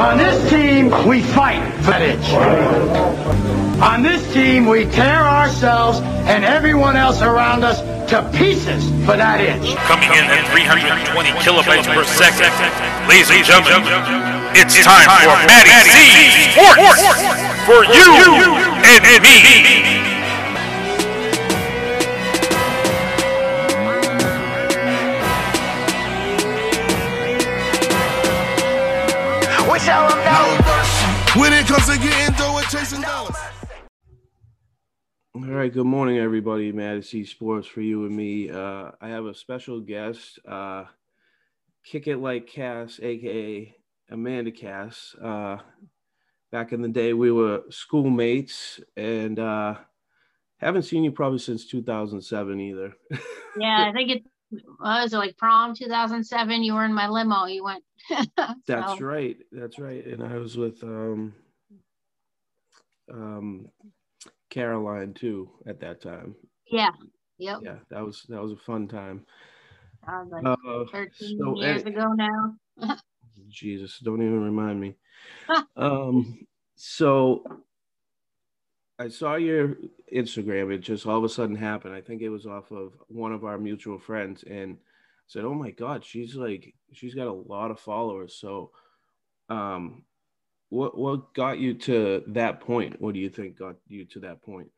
On this team, we fight for that itch. On this team, we tear ourselves and everyone else around us to pieces for that itch. Coming in at 320 kilobytes per second. Ladies and gentlemen, it's time for Matty C Sports for you and me. When it comes to getting dough and chasing dollars. All right, good morning, everybody. Mad C Sports for you and me. Uh, I have a special guest, uh, Kick It Like Cass, aka Amanda Cass. Uh, back in the day, we were schoolmates, and uh, haven't seen you probably since 2007 either. Yeah, I think it was like prom 2007. You were in my limo. You went. That's So, right. That's right. And I was with um, um, Caroline too at that time. Yeah. Yep. Yeah, that was that was a fun time. That was like Uh, 13 so, years ago now. Jesus, don't even remind me. um, so I saw your Instagram. It just all of a sudden happened. I think it was off of one of our mutual friends, and said, "Oh my God, she's like, she's got a lot of followers." So, um, what what got you to that point? What do you think got you to that point?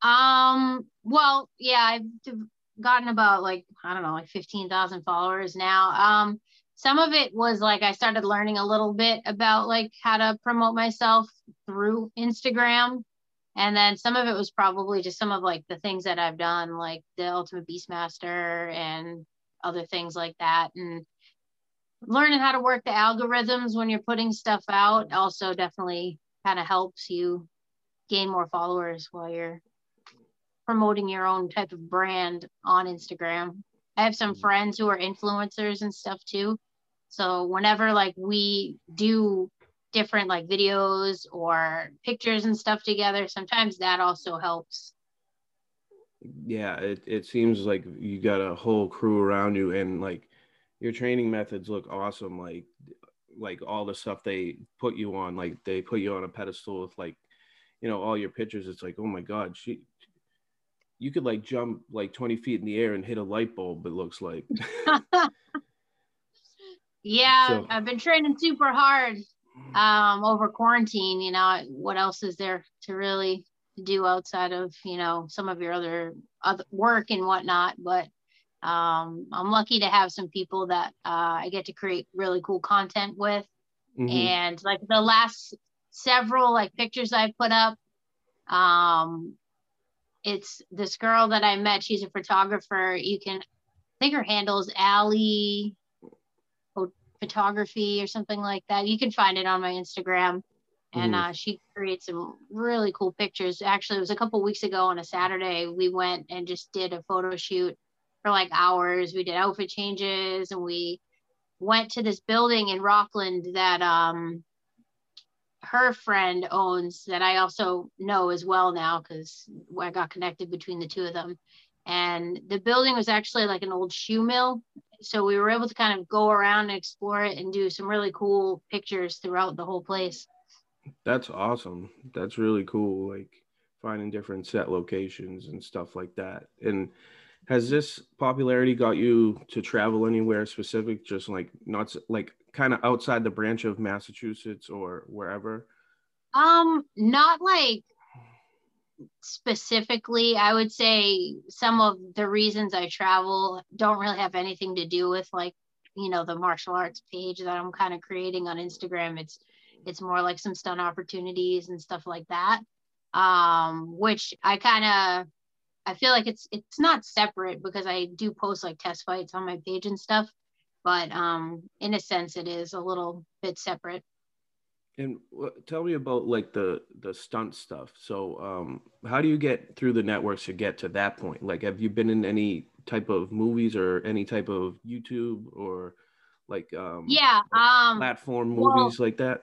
Um. Well, yeah, I've gotten about like I don't know, like 15,000 followers now. Um. Some of it was like I started learning a little bit about like how to promote myself through Instagram. And then some of it was probably just some of like the things that I've done, like the Ultimate Beastmaster and other things like that. And learning how to work the algorithms when you're putting stuff out also definitely kind of helps you gain more followers while you're promoting your own type of brand on Instagram. I have some mm-hmm. friends who are influencers and stuff too. So whenever like we do different like videos or pictures and stuff together, sometimes that also helps. Yeah, it, it seems like you got a whole crew around you, and like your training methods look awesome. Like like all the stuff they put you on, like they put you on a pedestal with like you know all your pictures. It's like oh my god, she you could like jump like 20 feet in the air and hit a light bulb. It looks like Yeah, So- I've been training super hard um over quarantine, you know, what else is there to really do outside of, you know, some of your other other work and whatnot, but um I'm lucky to have some people that uh I get to create really cool content with. Mhm. and like the last several like pictures I put up um it's this girl that I met she's a photographer. You can I think her handle is Allie photography or something like that. You can find it on my Instagram and Mhm. uh, she creates some really cool pictures actually it was a couple weeks ago on a Saturday we went and just did a photo shoot for like hours we did outfit changes and we went to this building in Rockland that um her friend owns that I also know as well now because I got connected between the two of them. And the building was actually like an old shoe mill. So we were able to kind of go around and explore it and do some really cool pictures throughout the whole place. That's awesome. That's really cool. Like finding different set locations and stuff like that. And has this popularity got you to travel anywhere specific? Just like not like kind of outside the branch of Massachusetts or wherever? Um, not like specifically. I would say some of the reasons I travel don't really have anything to do with like, you know, the martial arts page that I'm kind of creating on Instagram. It's it's more like some stunt opportunities and stuff like that. Um, which I kind of I feel like it's it's not separate because I do post like test fights on my page and stuff, but um in a sense it is a little bit separate. And tell me about like the the stunt stuff. So, um, how do you get through the networks to get to that point? Like, have you been in any type of movies or any type of YouTube or like um, Yeah, um platform well- movies like that?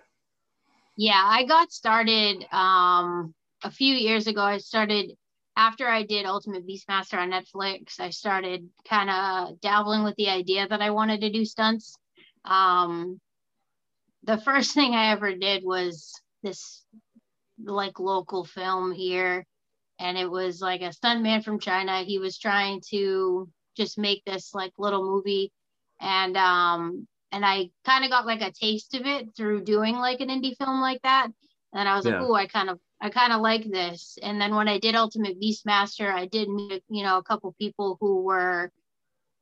Yeah, I got started um a few years ago. I started after I did Ultimate Beastmaster on Netflix. I started kind of dabbling with the idea that I wanted to do stunts. Um the first thing I ever did was this like local film here. And it was like a stuntman from China. He was trying to just make this like little movie. And um and I kind of got like a taste of it through doing like an indie film like that. And I was yeah. like, oh, I kind of I kind of like this. And then when I did Ultimate Beastmaster, I did meet, you know, a couple people who were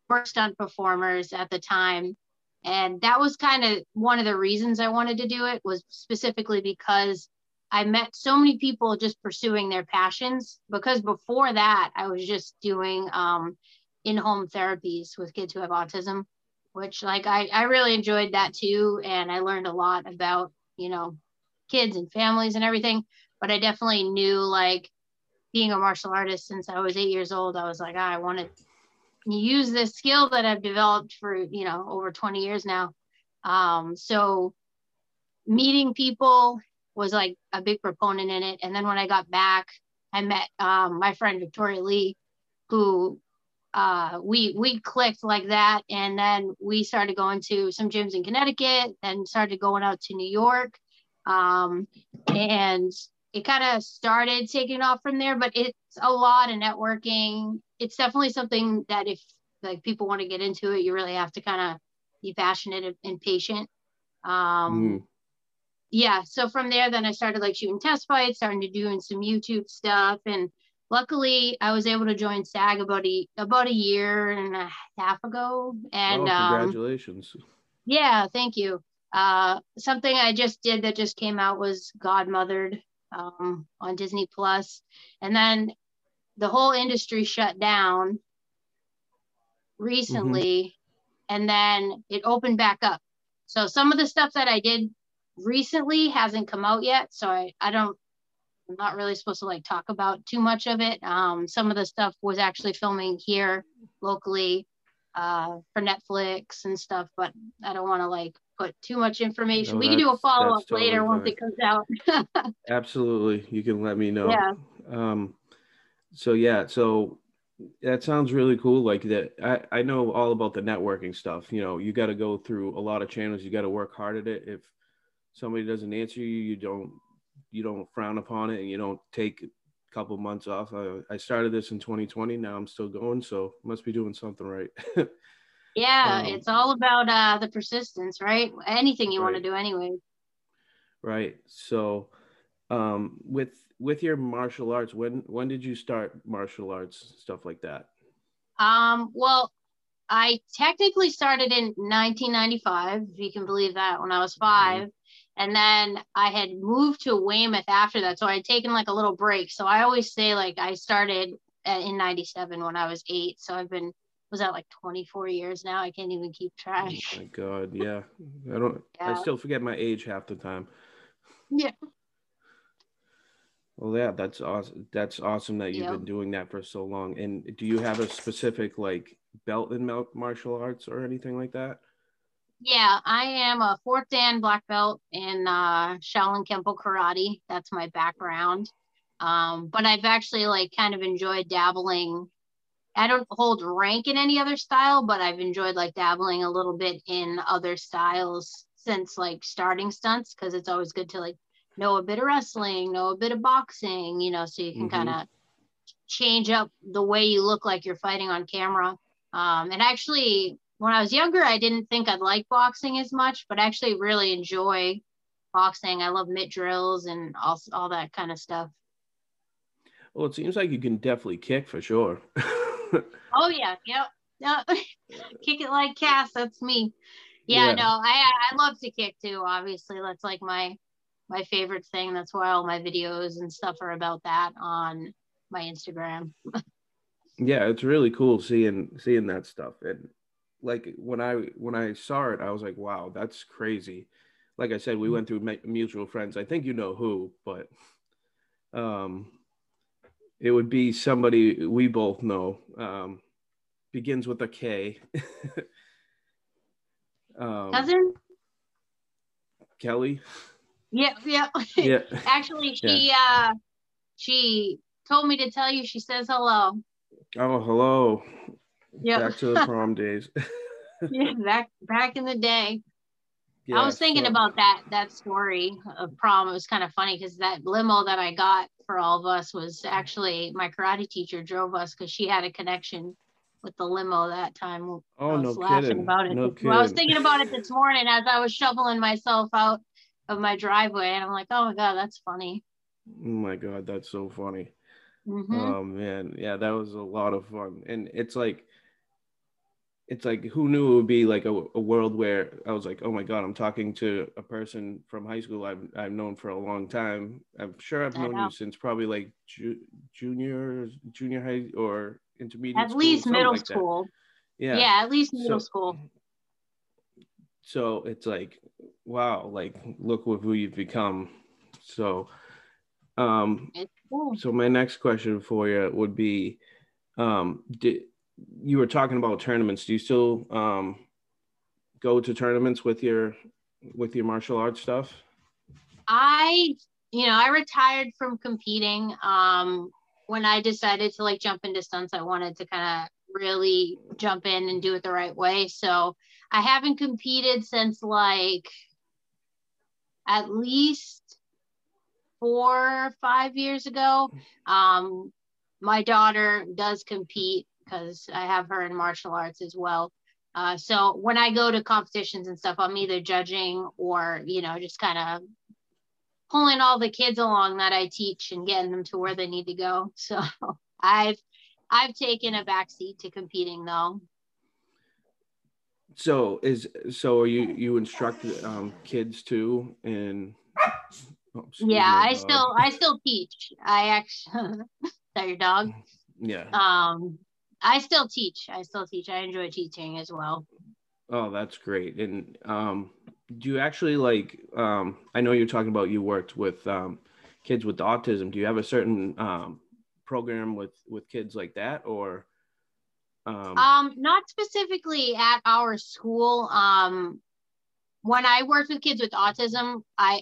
were stunt performers at the time. And that was kind of one of the reasons I wanted to do it was specifically because I met so many people just pursuing their passions. Because before that, I was just doing um, in-home therapies with kids who have autism, which like I, I really enjoyed that too. And I learned a lot about, you know, kids and families and everything. But I definitely knew like being a martial artist since I was eight years old, I was like, ah, I want to use this skill that I've developed for, you know, over 20 years now. Um, so meeting people was like a big proponent in it. And then when I got back, I met um, my friend Victoria Lee, who uh, we we clicked like that, and then we started going to some gyms in Connecticut, and started going out to New York, um, and it kind of started taking off from there. But it's a lot of networking. It's definitely something that if like people want to get into it, you really have to kind of be passionate and patient. Um, mm. Yeah. So from there, then I started like shooting test fights, starting to doing some YouTube stuff, and luckily I was able to join SAG about a about a year and a half ago. And oh, um, congratulations. Um, yeah, thank you. Uh, something I just did that just came out was Godmothered um, on Disney Plus, and then the whole industry shut down recently, mm-hmm. and then it opened back up. So some of the stuff that I did recently hasn't come out yet, so I I don't I'm not really supposed to like talk about too much of it. Um, some of the stuff was actually filming here locally uh, for Netflix and stuff, but I don't want to like put too much information. No, we can do a follow up totally later fine. once it comes out. Absolutely, you can let me know. Yeah. Um, so yeah, so that sounds really cool. Like that, I I know all about the networking stuff. You know, you got to go through a lot of channels. You got to work hard at it. If somebody doesn't answer you, you don't you don't frown upon it and you don't take a couple months off. I, I started this in 2020. Now I'm still going, so must be doing something right. yeah, um, it's all about uh, the persistence, right? Anything you right. want to do, anyway. Right. So, um, with with your martial arts, when when did you start martial arts stuff like that? Um. Well, I technically started in 1995, if you can believe that, when I was 5 mm-hmm. And then I had moved to Weymouth after that. So I had taken like a little break. So I always say like I started uh, in 97 when I was eight. So I've been, was that like 24 years now? I can't even keep track. Oh my God. Yeah. I don't, yeah. I still forget my age half the time. Yeah. Well, yeah, that's awesome. That's awesome that you've been doing that for so long. And do you have a specific like belt in martial arts or anything like that? Yeah, I am a fourth dan black belt in uh, Shaolin Kempo Karate. That's my background. Um, but I've actually like kind of enjoyed dabbling. I don't hold rank in any other style, but I've enjoyed like dabbling a little bit in other styles since like starting stunts because it's always good to like know a bit of wrestling, know a bit of boxing, you know, so you can mm-hmm. kind of change up the way you look like you're fighting on camera. Um, and actually, when I was younger, I didn't think I'd like boxing as much, but I actually really enjoy boxing. I love mitt drills and all, all that kind of stuff. Well, it seems like you can definitely kick for sure. oh yeah, yep, yep. kick it like Cass. That's me. Yeah, yeah, no, I I love to kick too. Obviously, that's like my my favorite thing. That's why all my videos and stuff are about that on my Instagram. yeah, it's really cool seeing seeing that stuff and like when I when I saw it, I was like, wow, that's crazy. Like I said, we mm-hmm. went through mutual friends. I think you know who, but um, it would be somebody we both know. Um, begins with a K. um, Cousin. Kelly. Yeah, yeah. yeah. Actually, she yeah. uh she told me to tell you she says hello. Oh, hello. Yeah. Back to the prom days. yeah, back back in the day. Yeah, I was thinking so- about that that story of prom. It was kind of funny because that limo that I got for all of us was actually my karate teacher drove us because she had a connection with the limo that time. Oh, I was no laughing kidding. about it. No Well, I was thinking about it this morning as I was shoveling myself out of my driveway, and I'm like, oh my god, that's funny. Oh my god, that's so funny. hmm Oh man, yeah, that was a lot of fun, and it's like, it's like who knew it would be like a, a world where I was like, oh my god, I'm talking to a person from high school I've I've known for a long time. I'm sure I've I known know. you since probably like ju- junior junior high or intermediate. At school, least middle like that. school. Yeah. Yeah. at least middle So- school. So it's like, wow, like look with who you've become. So, um, cool. So my next question for you would be, um, did you were talking about tournaments? Do you still um, go to tournaments with your with your martial arts stuff? I, you know, I retired from competing. Um, when I decided to like jump into stunts, I wanted to kind of really jump in and do it the right way. So I haven't competed since like at least four or five years ago. Um, my daughter does compete because I have her in martial arts as well. Uh, so when I go to competitions and stuff, I'm either judging or, you know, just kind of pulling all the kids along that I teach and getting them to where they need to go. So I've I've taken a backseat to competing though. So is so are you you instruct um, kids too? And oh, Yeah, I dog. still I still teach. I actually is that your dog? yeah. Um I still teach. I still teach. I enjoy teaching as well. Oh, that's great. And um, do you actually like? Um, I know you're talking about you worked with um, kids with autism. Do you have a certain um, program with with kids like that, or? Um, Um, not specifically at our school. Um, when I worked with kids with autism, I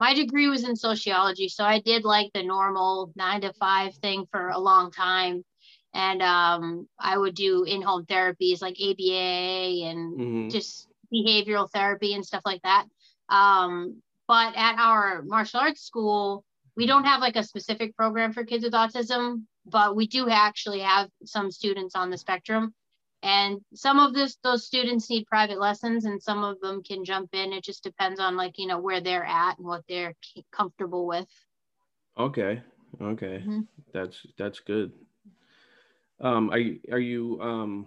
my degree was in sociology, so I did like the normal nine to five thing for a long time, and um, I would do in-home therapies like ABA and mhm. just behavioral therapy and stuff like that. Um, but at our martial arts school, we don't have like a specific program for kids with autism, but we do actually have some students on the spectrum. And some of this, those students need private lessons, and some of them can jump in. It just depends on like you know where they're at and what they're comfortable with. Okay. Okay. Mhm. That's that's good. Um, are you are you um,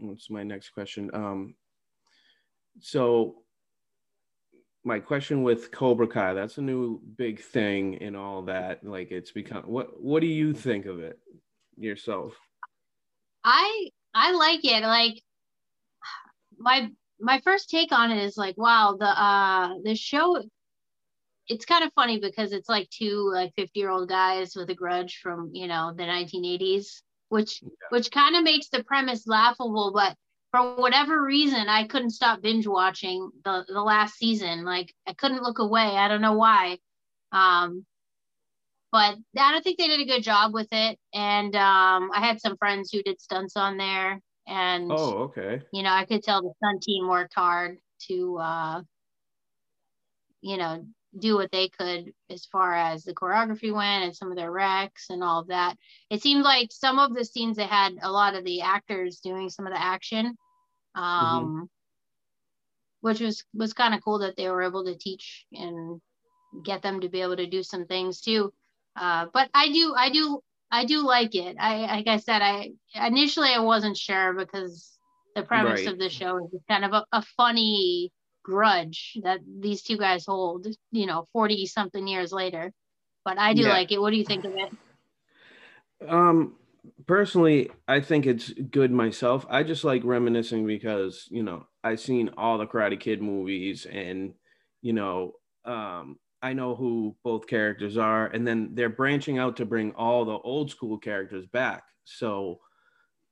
what's my next question? Um, so my question with Cobra Kai, that's a new big thing and all that. Like it's become what what do you think of it yourself? I I like it. Like my my first take on it is like, wow, the uh the show it's kind of funny because it's like two like 50 year old guys with a grudge from you know the 1980s which which kind of makes the premise laughable but for whatever reason i couldn't stop binge watching the the last season. Like i couldn't look away. I don't know why. Um but i don't think they did a good job with it. And um i had some friends who did stunts on there. And Oh, okay. you know, I could tell the stunt team worked hard to, uh, you know, do what they could as far as the choreography went and some of their recs and all of that. It seemed like some of the scenes they had a lot of the actors doing some of the action, um, which was was kind of cool that they were able to teach and get them to be able to do some things too. Uh, but I do, I do I do like it. I like I said, I initially I wasn't sure because the premise Right. of the show is kind of a, a funny grudge that these two guys hold, you know, 40 something years later. But I do Yeah. like it. What do you think of it? Um, personally, I think it's good myself. I just like reminiscing because you know I've seen all the Karate Kid movies, and you know, um, I know who both characters are, and then they're branching out to bring all the old school characters back. So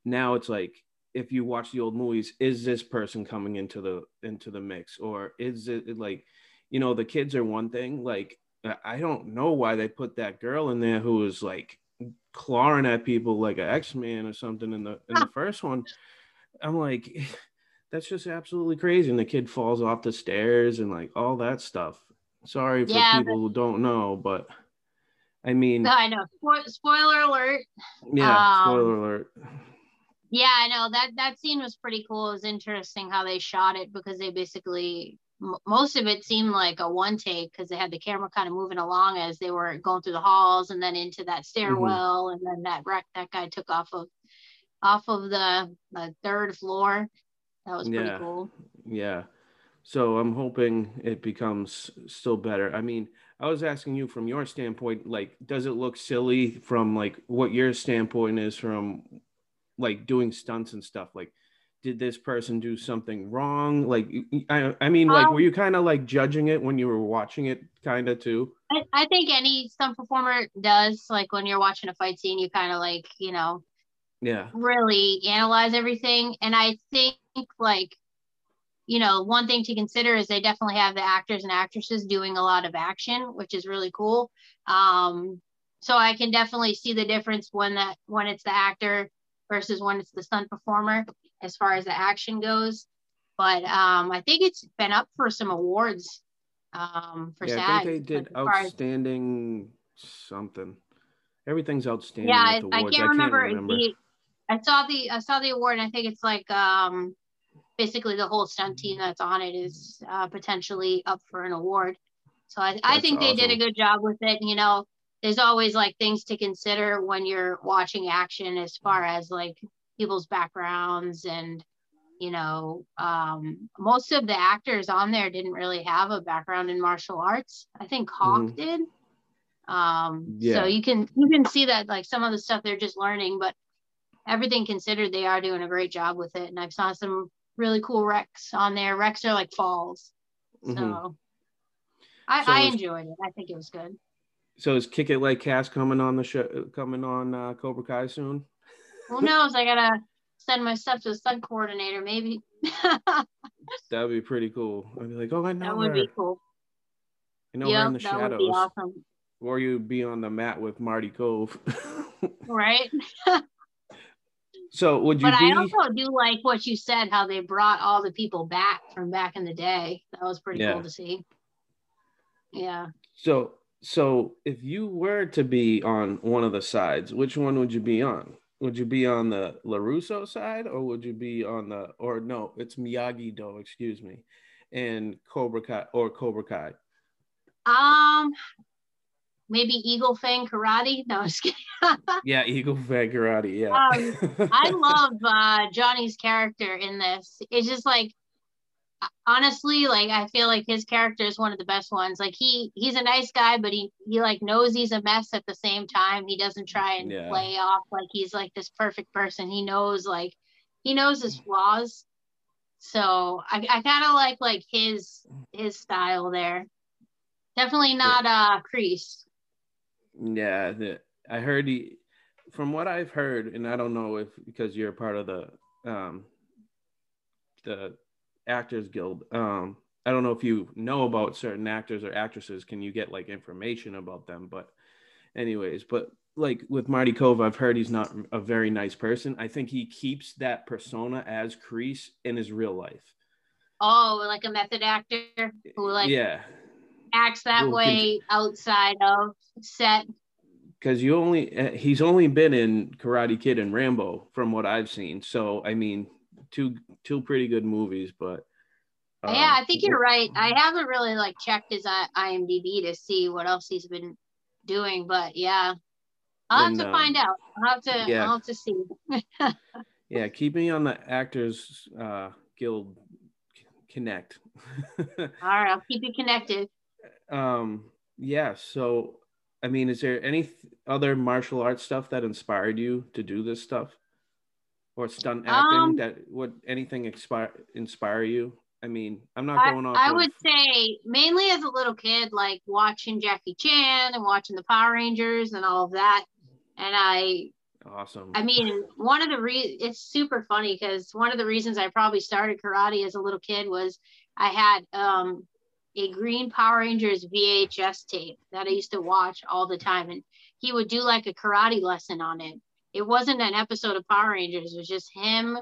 now it's like if you watch the old movies, is this person coming into the into the mix, or is it like, you know, the kids are one thing. Like I- don't know why they put that girl in there who was like clawing at people like an X-Man or something in the in the first one. I'm like, that's just absolutely crazy. And the kid falls off the stairs and like all that stuff. Sorry for Yeah, people who don't know, but I mean, no, I know. Spo- spoiler alert. yeah, um, spoiler alert. Yeah, I know that that scene was pretty cool. It was interesting how they shot it because they basically m- most of it seemed like a one take because they had the camera kind of moving along as they were going through the halls and then into that mm-hmm. stairwell and then that wreck that guy took off of off of the, the third floor. That was pretty Yeah. cool. Yeah. So I'm hoping it becomes still better. I mean, I was asking you from your standpoint, like, does it look silly from like what your standpoint is from like doing stunts and stuff? Like, did this person do something wrong? Like, I, I mean, like, Um, were you kind of like judging it when you were watching it, kind of too? I, I think any stunt performer does like when you're watching a fight scene, you kind of like, you know, Yeah. really analyze everything. And I think like, you know, one thing to consider is they definitely have the actors and actresses doing a lot of action, which is really cool. Um, so I can definitely see the difference when that when it's the actor versus when it's the stunt performer as far as the action goes. But um, I think it's been up for some awards um, for yeah, SAG. I think they did far as- outstanding something. Everything's outstanding. yeah I, with I can't remember, the i saw the i saw the award and i think it's like um basically the whole stunt team that's on it is uh, potentially up for an award so i, I think they did a good job with it you know there's always like things to consider when you're watching action as far as like people's backgrounds and you know um most of the actors on there didn't really have a background in martial arts. I think hawk Mhm. did. Um Yeah. so you can you can see that like some of the stuff they're just learning but everything considered they are doing a great job with it. And i've saw some really cool wrecks on there. Wrecks are like falls. So Mhm. I, So I enjoyed it. I think it was good So is Kick It Like Cass coming on the show? Coming on uh, Cobra Kai soon? who knows i gotta send my stuff to the stunt coordinator maybe That'd be pretty cool. I'd be like, oh, I know that would her. be cool I know yeah in the that would be awesome Or you'd be on the mat with Marty Kove. right so would you but be? i also do like what you said how they brought all the people back from back in the day that was pretty Yeah. cool to see yeah So so if you were to be on one of the sides, which one would you be on? Would you be on the Larusso side, or would you be on the? Or no, it's Miyagi Do. Excuse me, and Cobra Kai or Cobra Kai. Um, maybe Eagle Fang Karate. No, I'm just kidding. Yeah, Eagle Fang Karate. Yeah. Um, I love uh, Johnny's character in this. It's just like, honestly, like I feel like his character is one of the best ones. Like he he's a nice guy, but he he like knows he's a mess at the same time. He doesn't try and Yeah. play off like he's like this perfect person. He knows like he knows his flaws. So I, I kind of like like his his style there. Definitely not uh Kreese. Yeah, the, I heard he, from what I've heard, and I don't know if because you're part of the um the Actors Guild. Um, I don't know if you know about certain actors or actresses. Can you get like information about them? But, anyways, but like with Marty Kove, I've heard he's not a very nice person. I think he keeps that persona as Kreese in his real life. Oh, like a method actor who like yeah, acts that way outside of set. because you only uh, he's only been in Karate Kid and Rambo from what I've seen. So I mean, two two pretty good movies, but um, yeah, I think you're right. I haven't really like checked his IMDb to see what else he's been doing, but yeah, I'll have to find out. I'll have to. yeah. I'll have to see. Yeah, keep me on the Actors uh, Guild Connect. All right, I'll keep you connected. um, yeah. So I mean, is there any th- other martial arts stuff that inspired you to do this stuff, or stunt acting Um, that would anything inspire inspire you? I mean, I'm not I, going off. I of- would say mainly as a little kid, like watching Jackie Chan and watching the Power Rangers and all of that. And I awesome. I mean, one of the re it's super funny because one of the reasons I probably started karate as a little kid was I had um a green Power Rangers VHS tape that I used to watch all the time, and he would do like a karate lesson on it. It wasn't an episode of Power Rangers; it was just him,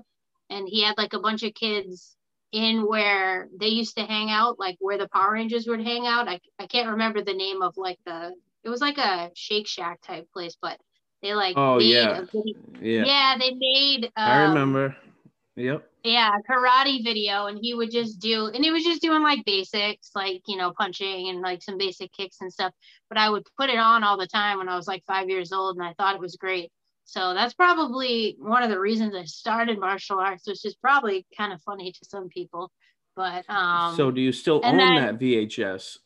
and he had like a bunch of kids in where they used to hang out, like where the Power Rangers would hang out. I, I can't remember the name of like the it was like a Shake Shack type place, but they like Oh, made yeah. Yeah. yeah they made I um, remember. Yep. yeah karate video and he would just do and he was just doing like basics like you know punching and like some basic kicks and stuff but i would put it on all the time when i was like five years old and i thought it was great so that's probably one of the reasons i started martial arts which is probably kind of funny to some people but um so do you still own then- that VHS?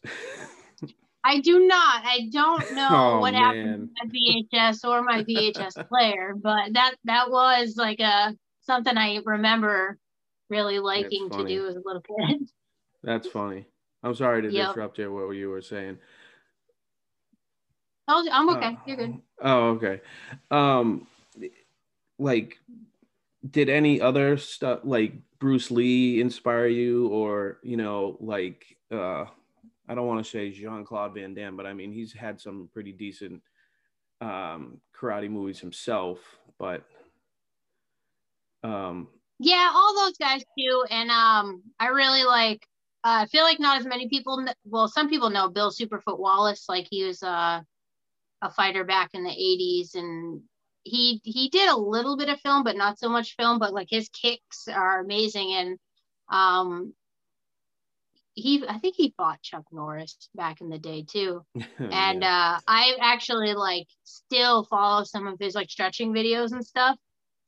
i do not i don't know Oh, what happened man. to my vhs or my vhs player but that that was like a something i remember really liking to do as a little kid That's funny. I'm sorry to Yep. disrupt you. What you were saying? Oh, I'm okay. Uh, You're good. Oh, okay. Um, like, did any other stuff like Bruce Lee inspire you, or you know, like, uh, I don't want to say Jean Claude Van Damme, but I mean, he's had some pretty decent um, karate movies himself. But um, Yeah, all those guys too. And um, I really like. Uh, I feel like not as many people. Kn- well, some people know Bill Superfoot Wallace. Like he was uh, a fighter back in the '80s, and he he did a little bit of film, but not so much film. But like his kicks are amazing, and um, he I think he fought Chuck Norris back in the day too. and yeah. uh i actually like still follow some of his like stretching videos and stuff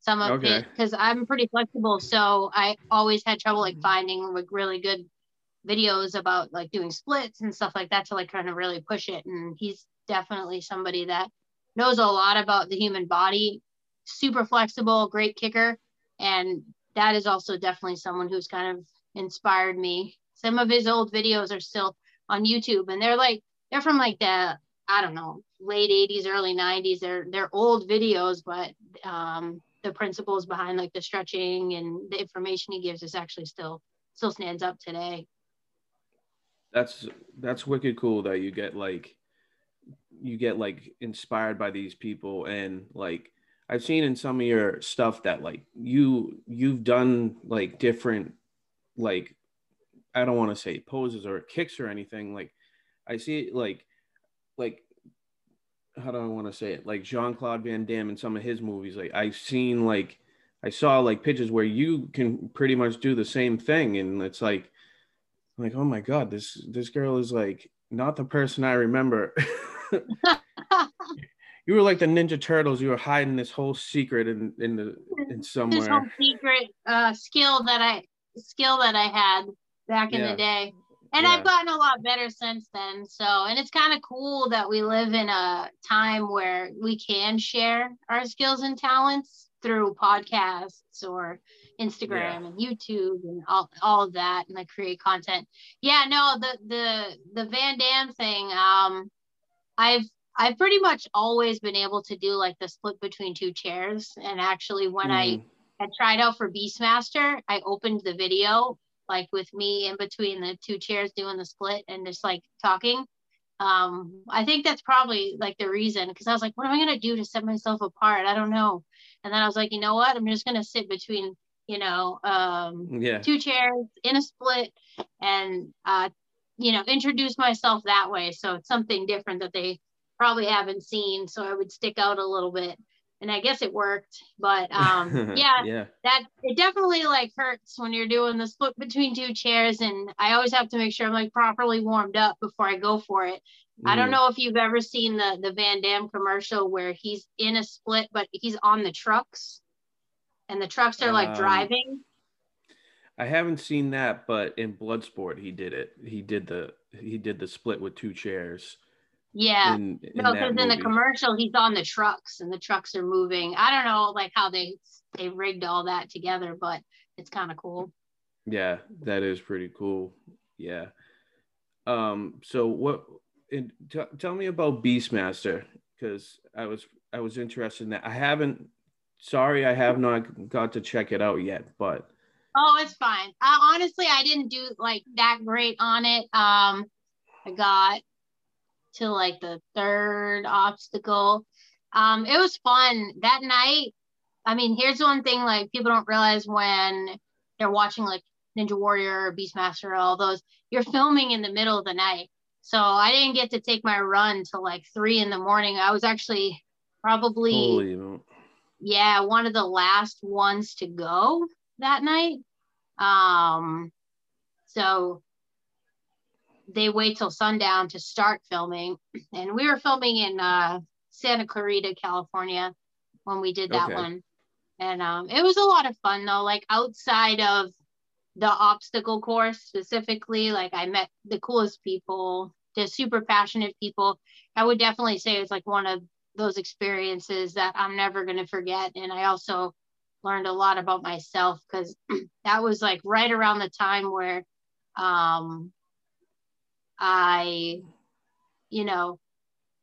some of Okay. it because i'm pretty flexible so i always had trouble like finding like really good videos about like doing splits and stuff like that to like kind of really push it and he's definitely somebody that knows a lot about the human body super flexible great kicker and that is also definitely someone who's kind of inspired me. Some of his old videos are still on youtube and they're like they're from like the I don't know late 80s early 90s they're they're old videos but um the principles behind like the stretching and the information he gives is actually still still stands up today. That's that's wicked cool that you get like you get like inspired by these people and like I've seen in some of your stuff that like you you've done like different like I don't want to say poses or kicks or anything like I see it like like how do I want to say it? Like Jean-Claude Van Damme in some of his movies like I've seen like I saw like pictures where you can pretty much do the same thing and it's like like oh my god this this girl is like not the person I remember you were like the ninja turtles you were hiding this whole secret in in the in somewhere. this whole secret uh skill that I skill that I had back in Yeah. the day and Yeah. I've gotten a lot better since then so and it's kind of cool that we live in a time where we can share our skills and talents through podcasts or Instagram and YouTube and all, all of that and like create content. Yeah, no, the the the Van Damme thing, um I've I've pretty much always been able to do like the split between two chairs. And actually when I Mm. had tried out for Beastmaster, I opened the video like with me in between the two chairs doing the split and just like talking. Um, I think that's probably like the reason because I was like, what am I gonna do to set myself apart? I don't know. And then I was like, you know what? I'm just gonna sit between, you know, um, yeah two chairs in a split and uh, you know, introduce myself that way. So it's something different that they probably haven't seen. So I would stick out a little bit. And I guess it worked. But um yeah, yeah that it definitely like hurts when you're doing the split between two chairs and i always have to make sure i'm like properly warmed up before i go for it i don't Mm. know if you've ever seen the the van damme commercial where he's in a split but he's on the trucks and the trucks are like Um, driving I haven't seen that, but in Bloodsport he did it. He did the he did the split with two chairs. yeah In, in no because in the commercial he's on the trucks and the trucks are moving i don't know like how they they rigged all that together but it's kind of cool Yeah, that is pretty cool. Yeah. Um. So what? And t- tell me about Beastmaster because I was I was interested in that. I haven't. Sorry, I have not got to check it out yet. But Oh, it's fine. I, honestly, I didn't do like that great on it. Um, I got to like the third obstacle. Um, it was fun that night. I mean, here's one thing like people don't realize when they're watching like Ninja Warrior, Beastmaster, all those, you're filming in the middle of the night. So I didn't get to take my run till like three in the morning. I was actually probably, yeah, one of the last ones to go that night. Um, so they wait till sundown to start filming, and we were filming in uh, Santa Clarita, California, when we did that Okay. one, and um, it was a lot of fun though. Like outside of the obstacle course specifically, like I met the coolest people, the super passionate people. I would definitely say it's like one of those experiences that I'm never going to forget. And I also learned a lot about myself because that was like right around the time where um, I, you know,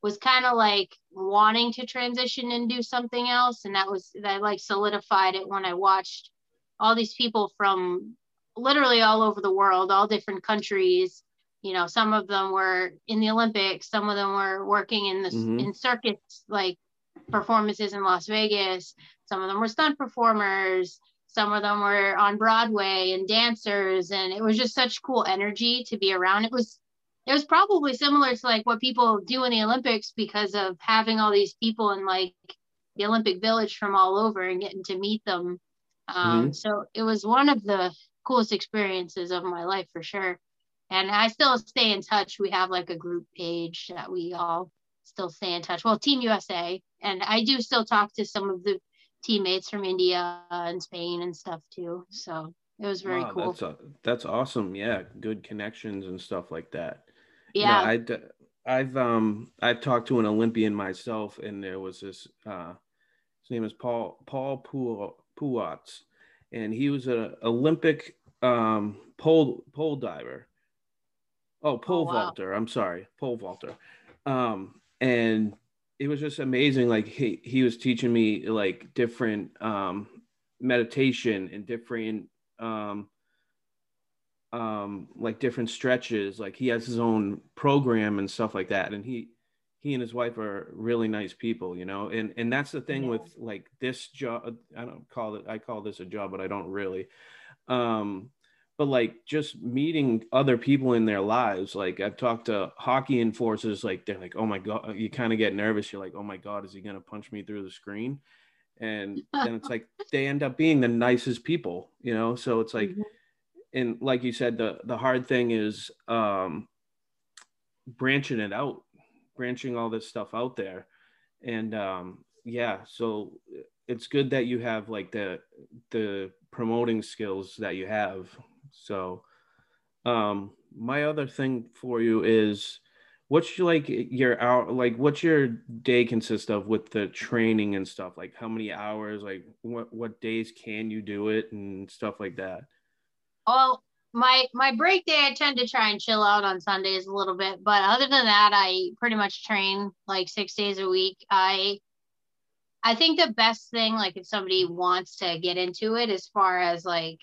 was kind of like wanting to transition and do something else. And that was, that like solidified it when I watched all these people from literally all over the world, all different countries. You know, some of them were in the Olympics, some of them were working in the Mhm. in circuits like performances in Las Vegas. Some of them were stunt performers. Some of them were on Broadway and dancers, and it was just such cool energy to be around. It was it was probably similar to like what people do in the Olympics because of having all these people in like the Olympic Village from all over and getting to meet them. Um, So it was one of the coolest experiences of my life for sure. And I still stay in touch. We have like a group page that we all still stay in touch. Well, Team USA, and I do still talk to some of the teammates from India and Spain and stuff too. So it was very wow, cool. That's a, that's awesome. Yeah, good connections and stuff like that. yeah. I d- I've um I've talked to an Olympian myself, and there was this uh, his name is Paul Paul Pu- Puatz, and he was an Olympic um pole pole diver. Oh, pole wow. vaulter. I'm sorry, pole vaulter. Um, and it was just amazing. Like he he was teaching me like different um meditation and different um um like different stretches like he has his own program and stuff like that and he he and his wife are really nice people you know and and that's the thing Yeah. with like this job i don't call it i call this a job but i don't really um but like just meeting other people in their lives like i've talked to hockey enforcers like they're like oh my god you kind of get nervous you're like oh my god is he going to punch me through the screen? And then it's like they end up being the nicest people you know? So it's like Mhm. and like you said the the hard thing is um branching it out branching all this stuff out there. And um yeah so it's good that you have like the the promoting skills that you have so um my other thing for you is what's your, like your hour like what's your day consist of with the training and stuff? Like how many hours? Like what what days can you do it and stuff like that? Well, my my break day, I tend to try and chill out on Sundays a little bit, but other than that, I pretty much train like six days a week. I I think the best thing, like if somebody wants to get into it, as far as like,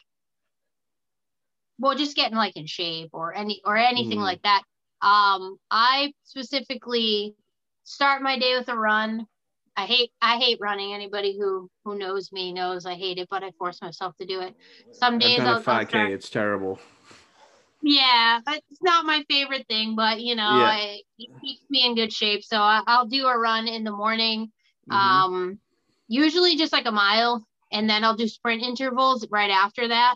well, just getting like in shape or any or anything Mhm. like that. Um, I specifically start my day with a run. I hate I hate running. Anybody who who knows me knows I hate it, but I force myself to do it. Some days i've done I'll, a I'll 5k start- it's terrible yeah, it's not my favorite thing, but you know, Yeah. I, it keeps me in good shape. So I, I'll do a run in the morning, Mhm. um, usually just like a mile, and then I'll do sprint intervals right after that.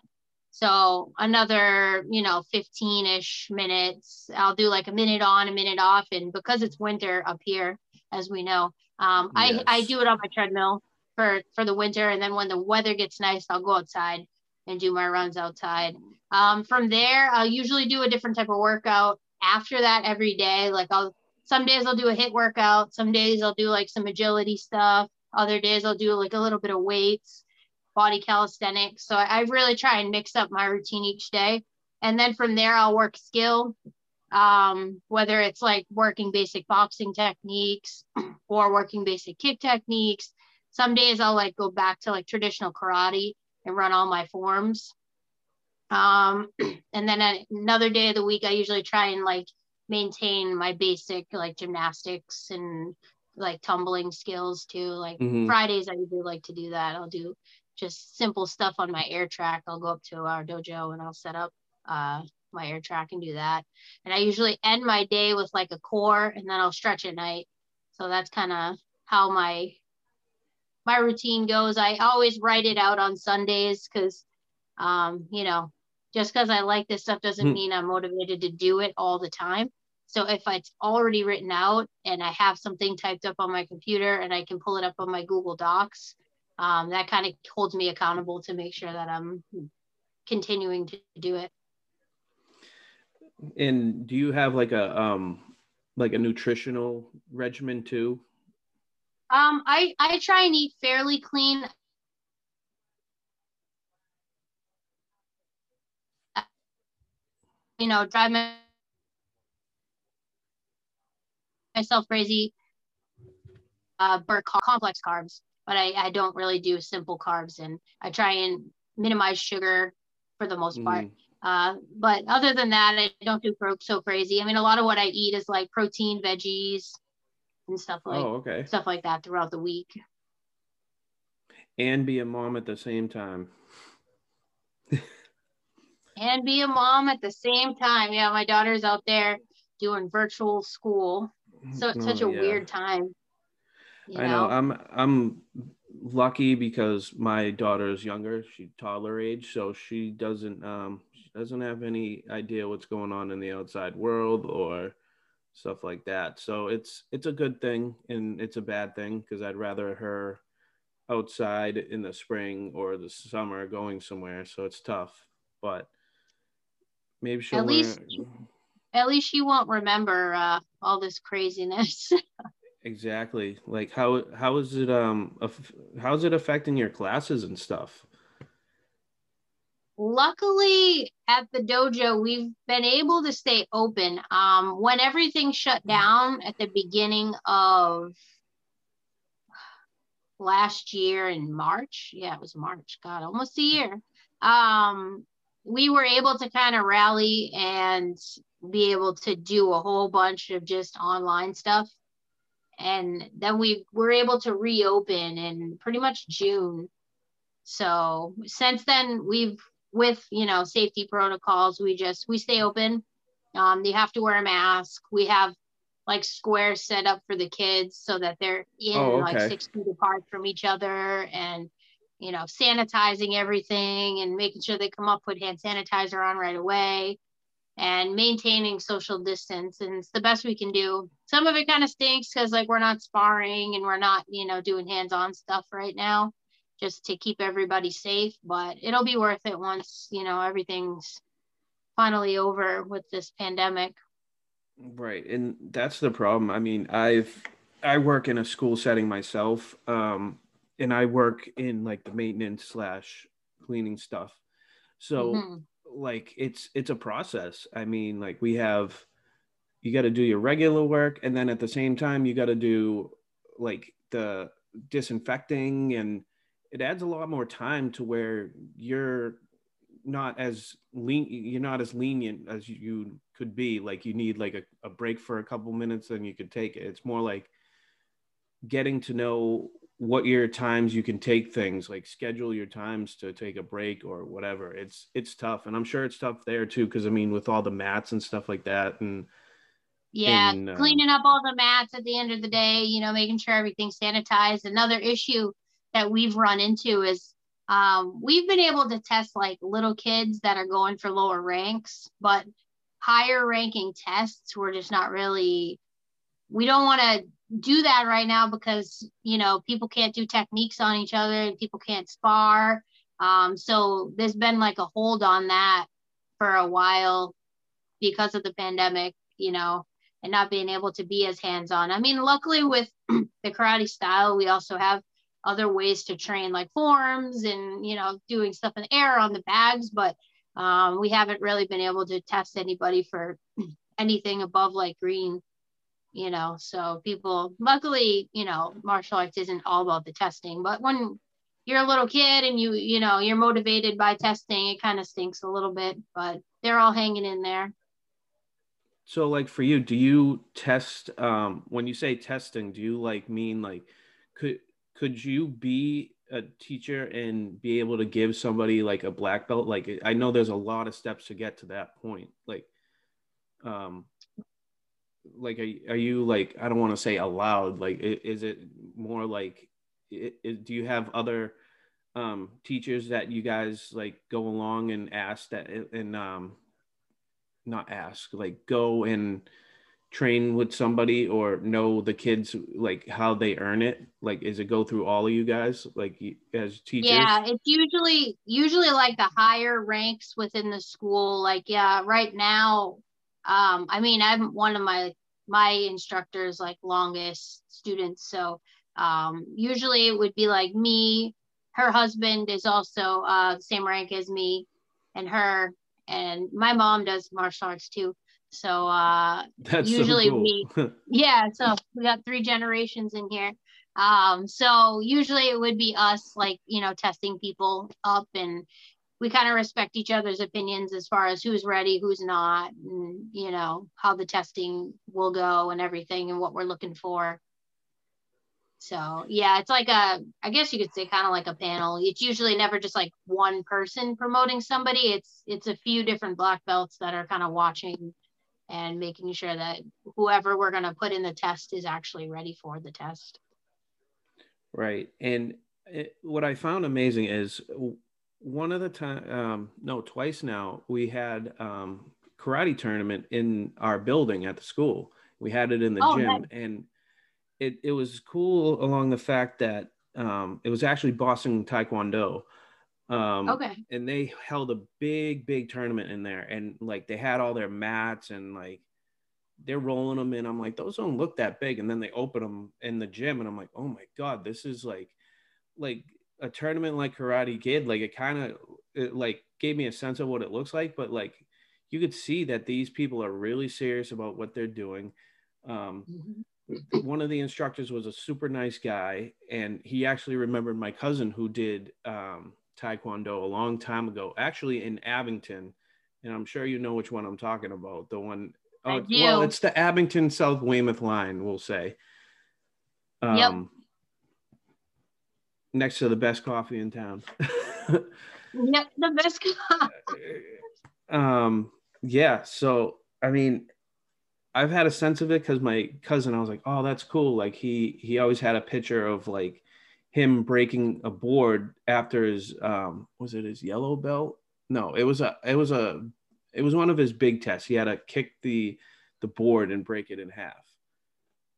So another, you know, 15 ish minutes. I'll do like a minute on, a minute off. And because it's winter up here, as we know, um, I, I do it on my treadmill for, for the winter. And then when the weather gets nice, I'll go outside and do my runs outside. Um, from there, I'll usually do a different type of workout after that every day. Like I'll, some days I'll do a hit workout. Some days I'll do like some agility stuff. Other days I'll do like a little bit of weights, body calisthenics. So I, I really try and mix up my routine each day. And then from there, I'll work skill, um, whether it's like working basic boxing techniques or working basic kick techniques. Some days I'll like go back to like traditional karate and run all my forms. Um, and then another day of the week, I usually try and like maintain my basic like gymnastics and like tumbling skills too. Like Mhm. Fridays, I usually like to do that. I'll do just simple stuff on my air track. I'll go up to our dojo and I'll set up uh, my air track and do that. And I usually end my day with like a core and then I'll stretch at night. So that's kind of how my my routine goes. I always write it out on Sundays because um, you know, just because I like this stuff doesn't hmm. mean I'm motivated to do it all the time. So if it's already written out and I have something typed up on my computer and I can pull it up on my Google Docs, um, that kind of holds me accountable to make sure that I'm continuing to do it. And do you have like a um like a nutritional regimen too? Um, I I try and eat fairly clean. You know, drive myself crazy. Uh, complex carbs, but I I don't really do simple carbs, and I try and minimize sugar for the most part. Mm. Uh, but other than that, I don't do so crazy. I mean, a lot of what I eat is like protein, veggies, and stuff like oh, okay. stuff like that throughout the week. And be a mom at the same time. and be a mom at the same time. Yeah, my daughter's out there doing virtual school. So it's oh, such a yeah. weird time. I know? know. I'm I'm lucky because my daughter is younger. She's toddler age, so she doesn't um she doesn't have any idea what's going on in the outside world or stuff like that. So it's it's a good thing and it's a bad thing because I'd rather her outside in the spring or the summer going somewhere. So it's tough, but maybe she'll at least learn. at least she won't remember uh, all this craziness. exactly. Like how how is it um how is it affecting your classes and stuff? luckily at the dojo we've been able to stay open um, when everything shut down at the beginning of last year in march yeah it was march god almost a year um, we were able to kind of rally and be able to do a whole bunch of just online stuff and then we were able to reopen in pretty much june. So since then we've with you know safety protocols we just we stay open. Um, you have to wear a mask. We have like squares set up for the kids so that they're in oh, okay. like six feet apart from each other and you know sanitizing everything and making sure they come up with hand sanitizer on right away and maintaining social distance and it's the best we can do some of it kind of stinks because like we're not sparring and we're not you know doing hands-on stuff right now just to keep everybody safe. But it'll be worth it once, you know, everything's finally over with this pandemic. Right. And that's the problem. I mean, I've, I work in a school setting myself. Um, and I work in like the maintenance slash cleaning stuff. So mm-hmm. Like it's it's a process. I mean, like we have you got to do your regular work and then at the same time you got to do like the disinfecting and it adds a lot more time to where you're not as lean you're not as lenient as you could be like you need like a, a break for a couple minutes then you could take it it's more like getting to know what your times you can take things like schedule your times to take a break or whatever. It's it's tough and i'm sure it's tough there too because i mean with all the mats and stuff like that and yeah and, uh, cleaning up all the mats at the end of the day you know making sure everything's sanitized. Another issue that we've run into is um, we've been able to test like little kids that are going for lower ranks, but higher ranking tests, we're just not really, we don't want to do that right now because, you know, people can't do techniques on each other and people can't spar. Um, so there's been like a hold on that for a while because of the pandemic, you know, and not being able to be as hands on. I mean, luckily with the karate style, we also have other ways to train like forms and you know doing stuff in the air on the bags but um, we haven't really been able to test anybody for anything above like green you know so people luckily you know martial arts isn't all about the testing but when you're a little kid and you you know you're motivated by testing it kind of stinks a little bit but they're all hanging in there so like for you do you test um when you say testing do you like mean like could could you be a teacher and be able to give somebody like a black belt? Like I know there's a lot of steps to get to that point. Like, um, like are, are you like I don't want to say allowed. Like, is it more like, it, it, do you have other um, teachers that you guys like go along and ask that and um, not ask like go and train with somebody or know the kids like how they earn it like is it go through all of you guys like as teachers yeah it's usually usually like the higher ranks within the school like yeah right now um i mean i'm one of my my instructors like longest students so um usually it would be like me her husband is also uh same rank as me and her and my mom does martial arts too so uh That's usually so cool. we yeah so we got three generations in here um so usually it would be us like you know testing people up and we kind of respect each other's opinions as far as who's ready who's not and you know how the testing will go and everything and what we're looking for so yeah it's like a i guess you could say kind of like a panel it's usually never just like one person promoting somebody it's it's a few different black belts that are kind of watching and making sure that whoever we're going to put in the test is actually ready for the test. Right. And it, what I found amazing is one of the time, um, no, twice now, we had um, karate tournament in our building at the school. We had it in the Oh, gym, nice. and it it was cool along the fact that um, it was actually Boston Taekwondo. Um, Okay. and they held a big big tournament in there and like they had all their mats and like they're rolling them in i'm like those don't look that big and then they open them in the gym and i'm like oh my god this is like like a tournament like karate kid like it kind of like gave me a sense of what it looks like but like you could see that these people are really serious about what they're doing. Um, one of the instructors was a super nice guy and he actually remembered my cousin who did um, taekwondo a long time ago actually in abington and i'm sure you know which one i'm talking about the one oh, well it's the abington south weymouth line we'll say. Um, Yep. Next to the best coffee in town. Yep, the best. um yeah so i mean i've had a sense of it because my cousin i was like oh that's cool. Like he he always had a picture of like him breaking a board after his um was it his yellow belt? No it was a it was a it was one of his big tests. He had to kick the the board and break it in half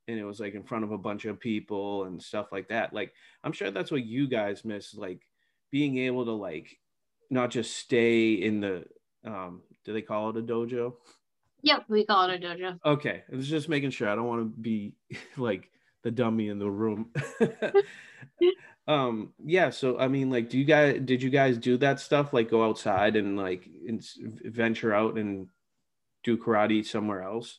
and it was like in front of a bunch of people and stuff like that like i'm sure that's what you guys miss like being able to like not just stay in the um do they call it a dojo? Yep, we call it a dojo. okay i was just making sure i don't want to be like the dummy in the room. Um yeah so i mean like do you guys did you guys do that stuff like go outside and like and venture out and do karate somewhere else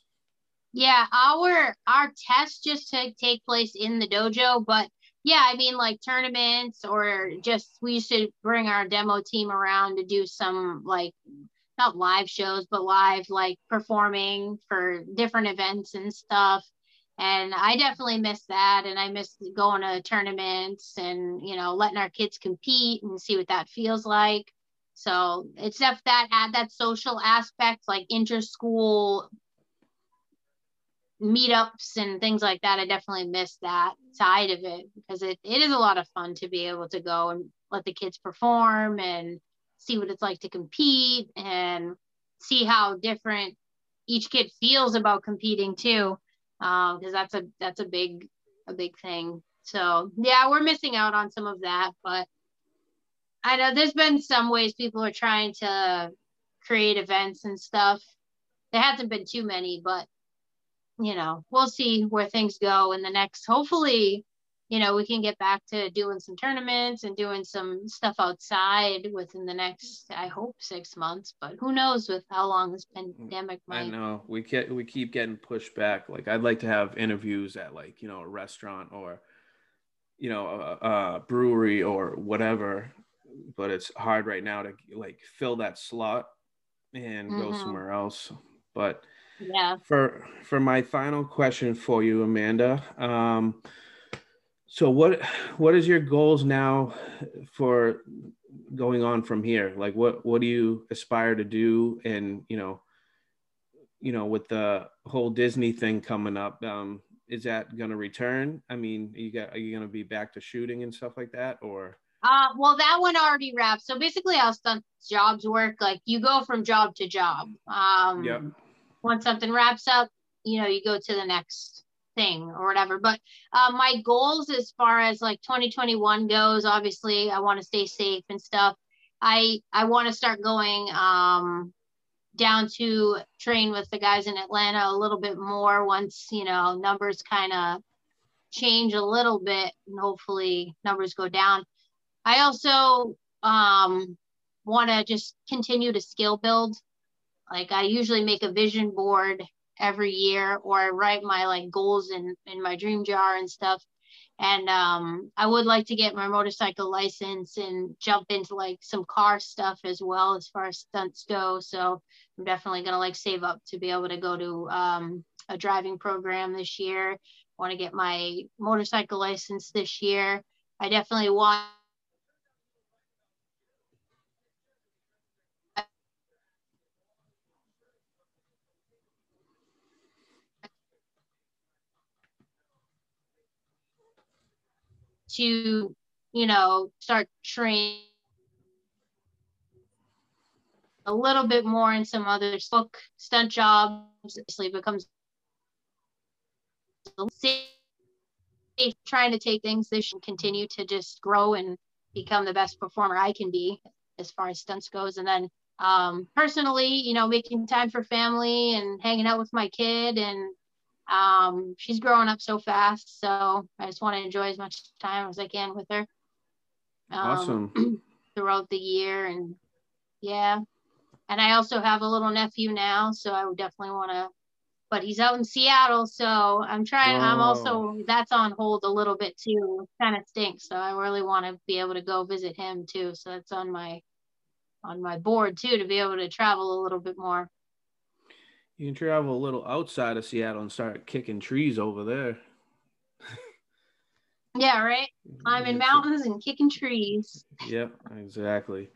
Yeah, our our tests just take take place in the dojo, but yeah, I mean like tournaments or just we used to bring our demo team around to do some like not live shows, but live like performing for different events and stuff. And I definitely miss that. And I miss going to tournaments and, you know, letting our kids compete and see what that feels like. So it's def- that add that social aspect, like inter-school meetups and things like that. I definitely miss that side of it because it, it is a lot of fun to be able to go and let the kids perform and see what it's like to compete and see how different each kid feels about competing too. Um, because that's a that's a big a big thing. So yeah, we're missing out on some of that, but I know there's been some ways people are trying to create events and stuff. There hasn't been too many, but you know, we'll see where things go in the next. Hopefully, you know, we can get back to doing some tournaments and doing some stuff outside within the next, I hope, six months. But who knows with how long this pandemic might. I know we get we keep getting pushed back. Like I'd like to have interviews at like you know a restaurant or you know a, a brewery or whatever, but it's hard right now to like fill that slot and go Mhm. somewhere else. But Yeah. for for my final question for you, Amanda, um, So what what is your goals now for going on from here? Like what what do you aspire to do? And you know, you know, with the whole Disney thing coming up, um, is that going to return? I mean, you got are you going to be back to shooting and stuff like that, or? Uh, well, that one already wrapped. So basically, how stunt jobs work, like you go from job to job. Um, Yep. Once something wraps up, you know, you go to the next thing or whatever. But uh, my goals as far as like 2021 goes, obviously, I want to stay safe and stuff. I I want to start going um, down to train with the guys in Atlanta a little bit more once you know numbers kind of change a little bit and hopefully numbers go down. I also um, want to just continue to skill build. Like I usually make a vision board every year or I write my like goals in, in my dream jar and stuff. And um, I would like to get my motorcycle license and jump into like some car stuff as well as far as stunts go. So I'm definitely gonna like save up to be able to go to um, a driving program this year. Want to get my motorcycle license this year. I definitely want to, you know, start training a little bit more in some other book stunt jobs. Obviously, becomes safe, trying to take things this should continue to just grow and become the best performer I can be as far as stunts goes. And then um, personally, you know, making time for family and hanging out with my kid and um, she's growing up so fast, so I just want to enjoy as much time as I can with her. Um, Awesome. throughout the year, and yeah, and I also have a little nephew now, so I would definitely want to. But he's out in Seattle, so I'm trying. I'm also that's on hold a little bit too. Kind of stinks, so I really want to be able to go visit him too. So that's on my on my board too to be able to travel a little bit more. You can travel a little outside of Seattle and start kicking trees over there. Yeah, right. Climbing mountains and kicking trees. Yep, exactly.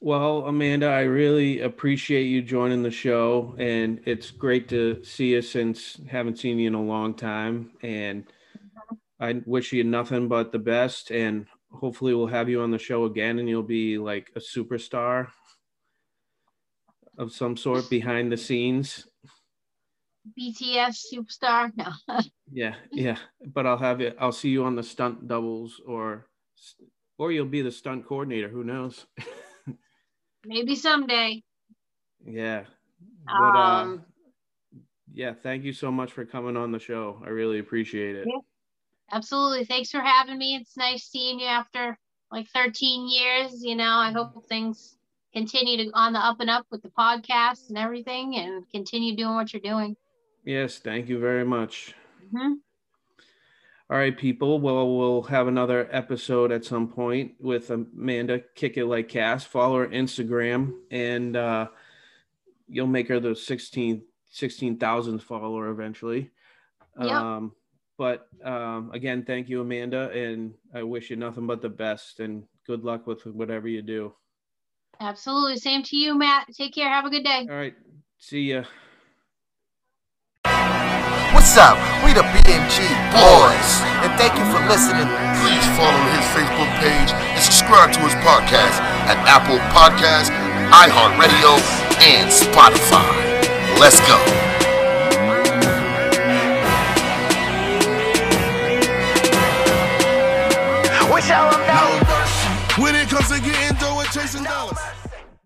Well, Amanda, I really appreciate you joining the show, and it's great to see you since haven't seen you in a long time. And mm-hmm. I wish you nothing but the best, and hopefully we'll have you on the show again, and you'll be like a superstar of some sort behind the scenes. BTS superstar. No. Yeah, yeah. But I'll have you. I'll see you on the stunt doubles, or or you'll be the stunt coordinator. Who knows? Maybe someday. Yeah. But uh Um, yeah, thank you so much for coming on the show. I really appreciate it. Yeah. Absolutely. Thanks for having me. It's nice seeing you after like 13 years. You know, I hope things continue to on the up and up with the podcast and everything and continue doing what you're doing. Yes, thank you very much. hmm All right, people. Well, we'll have another episode at some point with Amanda Kick It Like Cass. Follow her Instagram and uh you'll make her the 16 16,000th follower eventually. Yep. Um but um again, thank you Amanda and I wish you nothing but the best and good luck with whatever you do. Absolutely. Same to you, Matt. Take care. Have a good day. All right. See ya. What's up? We the BMG Boys, and thank you for listening. Please follow his Facebook page and subscribe to his podcast at Apple Podcasts, iHeartRadio, and Spotify. Let's go. We tell them no. When it comes to getting dough and chasing dollars.